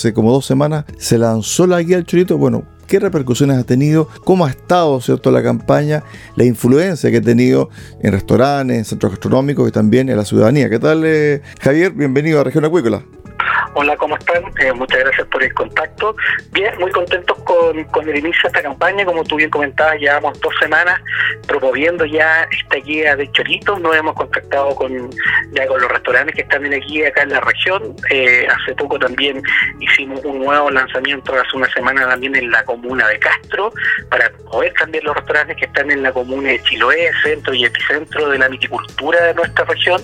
hace como dos semanas se lanzó la guía del chorito. Bueno, ¿qué repercusiones ha tenido? ¿Cómo ha estado cierto, la campaña? La influencia que ha tenido en restaurantes, en centros gastronómicos y también en la ciudadanía. ¿Qué tal, eh, Javier? Bienvenido a Región Acuícola. Hola, ¿cómo están? Eh, muchas gracias por el contacto. Bien, muy contentos con, con el inicio de esta campaña. Como tú bien comentabas, llevamos dos semanas promoviendo ya esta guía de choritos. Nos hemos contactado con ya con los restaurantes que están en la guía acá en la región. Eh, hace poco también hicimos un nuevo lanzamiento hace una semana también en la comuna de Castro para poder cambiar los restaurantes que están en la comuna de Chiloé, centro y epicentro de la viticultura de nuestra región.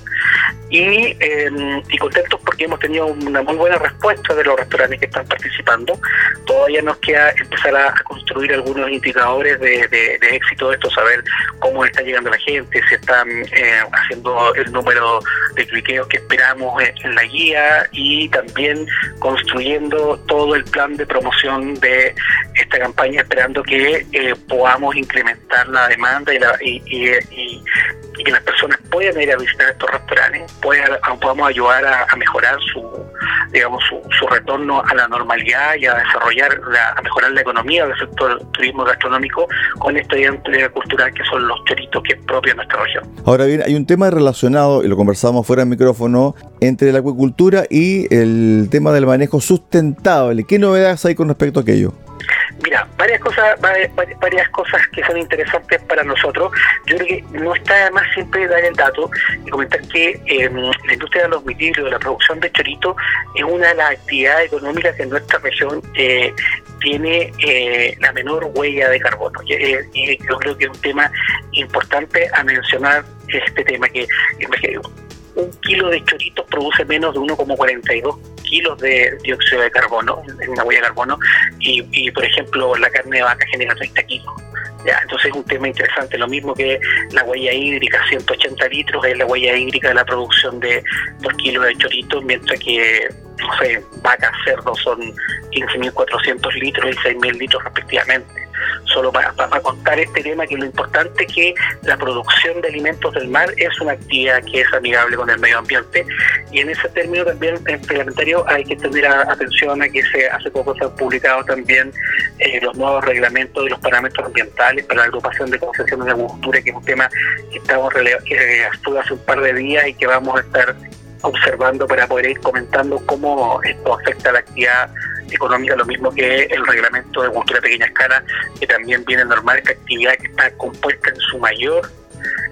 Y, eh, y contentos porque hemos tenido una muy buena respuesta de los restaurantes que están participando. Todavía nos queda empezar a, construir algunos indicadores de, éxito de esto, saber cómo está llegando la gente, si están eh, haciendo el número de cliqueos que esperamos en, la guía y también construyendo todo el plan de promoción de esta campaña, esperando que eh, podamos incrementar la demanda y, la, y, que las personas puedan ir a visitar estos restaurantes, puedan, podamos ayudar a mejorar su digamos, su, retorno a la normalidad y a desarrollar, a mejorar la economía del sector turismo gastronómico con esta identidad cultural que son los choritos que es propio de nuestra región. Ahora bien, hay un tema relacionado, y lo conversamos fuera del micrófono, entre la acuicultura y el tema del manejo sustentable. ¿Qué novedades hay con respecto a aquello? Mira, varias cosas, varias cosas que son interesantes para nosotros. Yo creo que no está más siempre dar el dato y comentar que em, la industria de los vidrios, la producción de chorito, es una de las actividades económicas que en nuestra región eh, tiene eh, la menor huella de carbono. Eh, y, yo creo que es un tema importante a mencionar este tema que un kilo de choritos produce menos de 1,42 kilos de dióxido de carbono, en la huella de carbono, y, por ejemplo la carne de vaca genera 30 kilos. Ya, entonces es un tema interesante, lo mismo que la huella hídrica, 180 litros es la huella hídrica de la producción de 2 kilos de choritos, mientras que, no sé, vaca, cerdo son 15.400 litros y 6.000 litros respectivamente solo para, contar este tema, que lo importante es que la producción de alimentos del mar es una actividad que es amigable con el medio ambiente. Y en ese término también en reglamentario hay que tener atención a que se hace poco se han publicado también eh, los nuevos reglamentos de los parámetros ambientales para la agrupación de concesiones de agricultura, que es un tema que estamos que estuvo hace un par de días y que vamos a estar observando para poder ir comentando cómo esto afecta a la actividad económica, lo mismo que el reglamento de cultura a pequeña escala, que también viene normal esta actividad que está compuesta en su mayor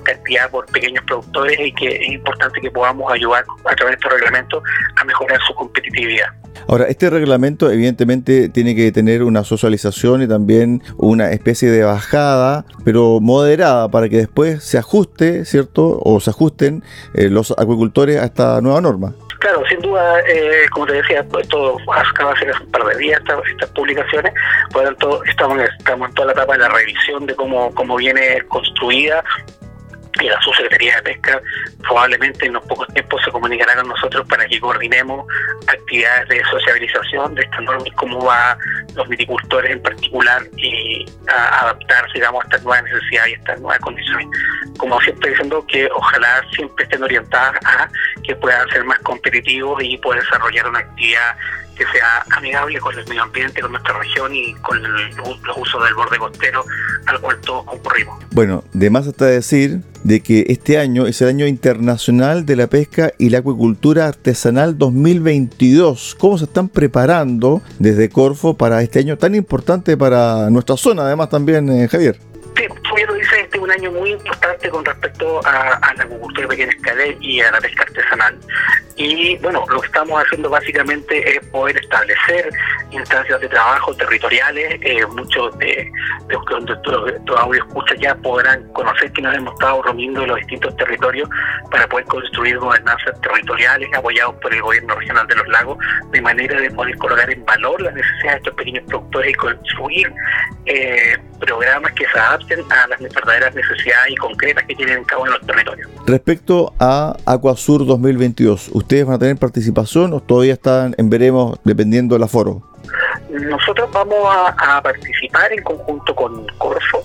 cantidad por pequeños productores y que es importante que podamos ayudar a través de estos reglamentos a mejorar su competitividad. Ahora, este reglamento evidentemente tiene que tener una socialización y también una especie de bajada, pero moderada, para que después se ajuste, ¿cierto? O se ajusten eh, los acuicultores a esta nueva norma. Claro, sin duda, eh, como te decía, esto acaba de ser hace un par de días estas, publicaciones, por lo tanto estamos, estamos en toda la etapa de la revisión de cómo, cómo viene construida y la Subsecretaría de Pesca probablemente en los pocos tiempos se comunicará con nosotros para que coordinemos actividades de sociabilización de esta norma y cómo va los viticultores en particular y a adaptarse digamos, a estas nuevas necesidades y estas nuevas condiciones. Como siempre diciendo que ojalá siempre estén orientadas a que puedan ser más competitivos y poder desarrollar una actividad que sea amigable con el medio ambiente, con nuestra región y con los usos del borde costero al cual todos concurrimos. Bueno, de más hasta decir de que este año es el año internacional de la pesca y la acuicultura artesanal 2022. ¿Cómo se están preparando desde Corfo para este año tan importante para nuestra zona, además también, eh, Javier? Este es un año muy importante con respecto a, a la acuicultura de pequeña escala y a la pesca artesanal. Y bueno, lo que estamos haciendo básicamente es poder establecer instancias de trabajo territoriales. Eh, muchos de, los que tu audio escucha ya podrán conocer que nos hemos estado reuniendo en los distintos territorios para poder construir gobernanzas territoriales apoyados por el gobierno regional de los lagos, de manera de poder colocar en valor las necesidades de estos pequeños productores y construir eh, programas que se adapten a las verdaderas necesidades y concretas que tienen en cada uno de los territorios. Respecto a Acuasur 2022, ¿ustedes van a tener participación o todavía están en veremos dependiendo del aforo? Nosotros vamos a, participar en conjunto con Corfo.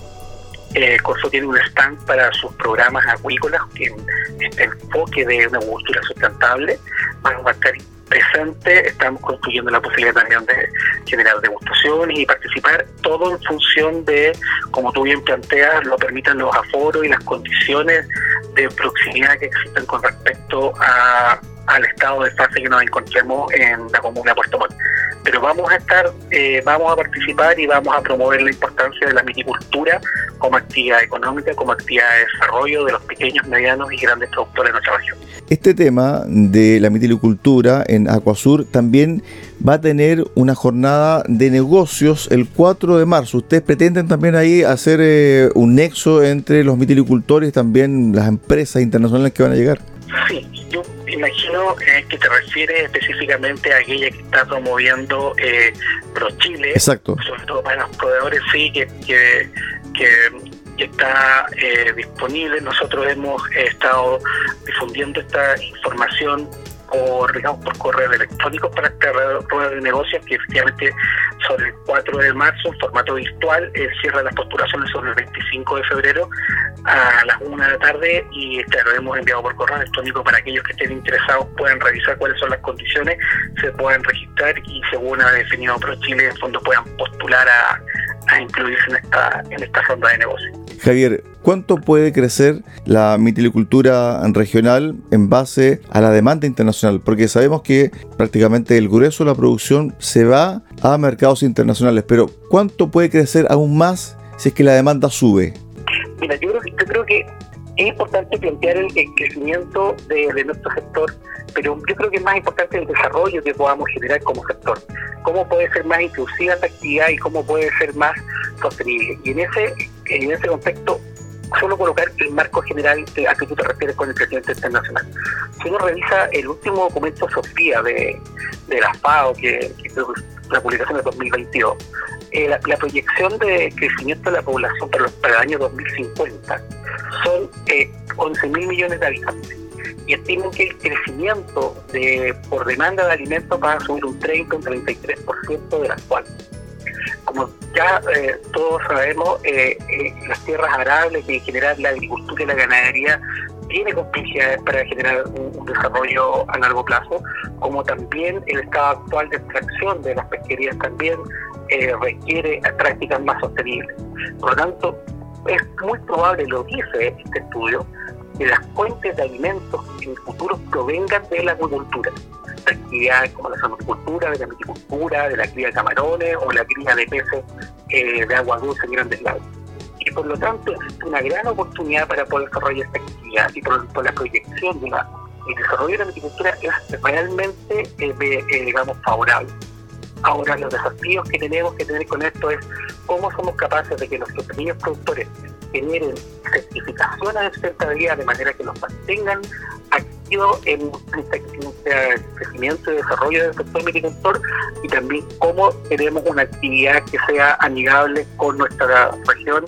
Eh, Corfo tiene un stand para sus programas acuícolas, que este enfoque de una agricultura sustentable. Vamos a estar presente, estamos construyendo la posibilidad también de generar degustaciones y participar, todo en función de, como tú bien planteas, lo permitan los aforos y las condiciones de proximidad que existen con respecto a, al estado de fase que nos encontremos en la comuna de Puerto Montt pero vamos a estar, eh, vamos a participar y vamos a promover la importancia de la miticultura como actividad económica, como actividad de desarrollo de los pequeños, medianos y grandes productores de nuestra región. Este tema de la mitilicultura en Acuasur también va a tener una jornada de negocios el 4 de marzo. ¿Ustedes pretenden también ahí hacer eh, un nexo entre los mitilicultores y también las empresas internacionales que van a llegar? Imagino eh, que te refieres específicamente a aquella que está promoviendo eh, ProChile, Exacto. sobre todo para los proveedores, sí, que, que, que, está eh, disponible. Nosotros hemos estado difundiendo esta información por, digamos, por correo electrónico para esta rueda de negocios que efectivamente son el 4 de marzo en formato virtual, el cierre de las postulaciones sobre el 25 de febrero a las 1 de la tarde y claro, hemos enviado por correo electrónico para aquellos que estén interesados puedan revisar cuáles son las condiciones, se puedan registrar y según ha definido ProChile, en fondo puedan postular a, a incluirse en esta, en esta ronda de negocios. Javier, ¿cuánto puede crecer la mitilicultura regional en base a la demanda internacional? Porque sabemos que prácticamente el grueso de la producción se va a mercados internacionales, pero ¿cuánto puede crecer aún más si es que la demanda sube? Mira, yo creo, yo creo que es importante plantear el, crecimiento de, nuestro sector, pero yo creo que es más importante el desarrollo que podamos generar como sector. Cómo puede ser más inclusiva esta actividad y cómo puede ser más sostenible. Y en ese, en ese contexto, solo colocar el marco general a que tú te refieres con el crecimiento internacional. Si uno revisa el último documento Sofía de, de la FAO, que, que la publicación de 2022, eh, la, proyección de crecimiento de la población para, los, para el año 2050 son eh, 11 mil millones de habitantes y estiman que el crecimiento de, por demanda de alimentos va a subir un 30, un 33% de las cuales. Como ya eh, todos sabemos, eh, las tierras arables y en la agricultura y la ganadería tiene complejidades para generar un, desarrollo a largo plazo, como también el estado actual de extracción de las pesquerías también eh, requiere prácticas más sostenibles. Por lo tanto, es muy probable, lo dice este estudio, que las fuentes de alimentos en el futuro provengan de la agricultura, actividades como la salmocultura, de la viticultura, de la cría de camarones o la cría de peces eh, de agua dulce en grandes lagos. Y por lo tanto existe una gran oportunidad para poder desarrollar esta actividad y por, la proyección de la, el desarrollo de la agricultura es realmente, eh, digamos, favorable. Ahora, los desafíos que tenemos que tener con esto es cómo somos capaces de que nuestros pequeños productores generen certificaciones de sustentabilidad de manera que nos mantengan en este crecimiento y desarrollo del sector viticultor y también cómo tenemos una actividad que sea amigable con nuestra región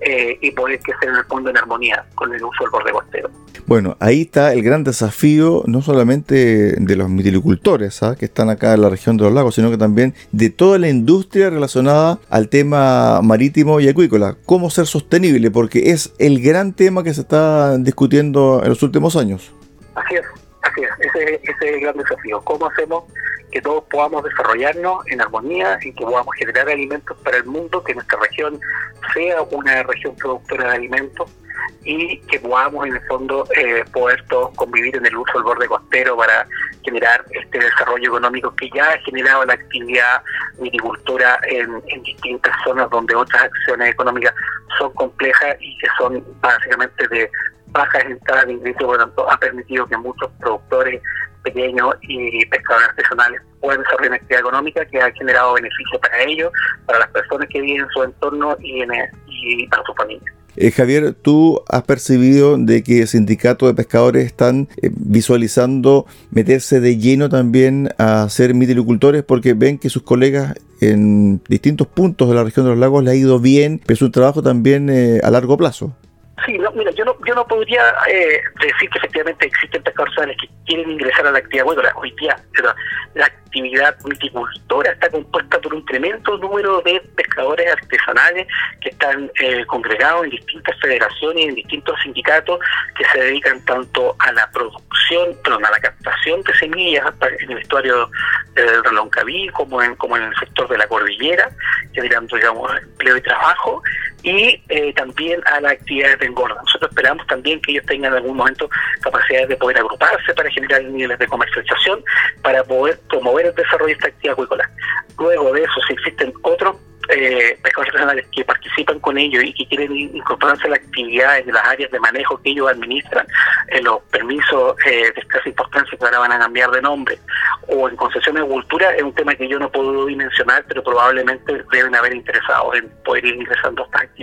eh, y poder crecer en el fondo en armonía con el uso del borde costero. Bueno, ahí está el gran desafío, no solamente de los mitilicultores ¿ah? que están acá en la región de los lagos, sino que también de toda la industria relacionada al tema marítimo y acuícola. ¿Cómo ser sostenible? Porque es el gran tema que se está discutiendo en los últimos años. Así es, así es, ese, es el gran desafío. ¿Cómo hacemos que todos podamos desarrollarnos en armonía y que podamos generar alimentos para el mundo, que nuestra región sea una región productora de alimentos y que podamos en el fondo eh, poder todos convivir en el uso del borde costero para generar este desarrollo económico que ya ha generado la actividad viticultura en distintas zonas donde otras acciones económicas son complejas y que son básicamente de bajas entradas de lo tanto ha permitido que muchos productores pequeños y pescadores artesanales puedan desarrollar una actividad económica que ha generado beneficios para ellos, para las personas que viven en su entorno y, en, y para su familia. Eh, Javier, ¿tú has percibido de que el sindicato de pescadores están eh, visualizando meterse de lleno también a ser mitilicultores porque ven que sus colegas en distintos puntos de la región de los lagos le ha ido bien, pero es un trabajo también eh, a largo plazo? Sí, no, mira, yo no, yo no podría eh, decir que efectivamente existen pescadores que quieren ingresar a la actividad acuícola. Hoy día la actividad viticultora está compuesta por un tremendo número de pescadores artesanales que están eh, congregados en distintas federaciones en distintos sindicatos que se dedican tanto a la producción, perdón, a la captación de semillas en el estuario del Reloncaví como en, como en el sector de la cordillera, generando, digamos, empleo y trabajo, y eh, también a la actividad de engorda. Nosotros esperamos también que ellos tengan en algún momento capacidad de poder agruparse para generar niveles de comercialización, para poder promover el desarrollo de esta actividad acuícola. Luego de eso, si existen otros eh, pescadores artesanales que participan con ellos y que quieren incorporarse a la actividad en las áreas de manejo que ellos administran, en los permisos eh, de escasa importancia que ahora van a cambiar de nombre, o en concesiones de cultura, es un tema que yo no puedo dimensionar, pero probablemente deben haber interesados en poder ir ingresando a estas actividades.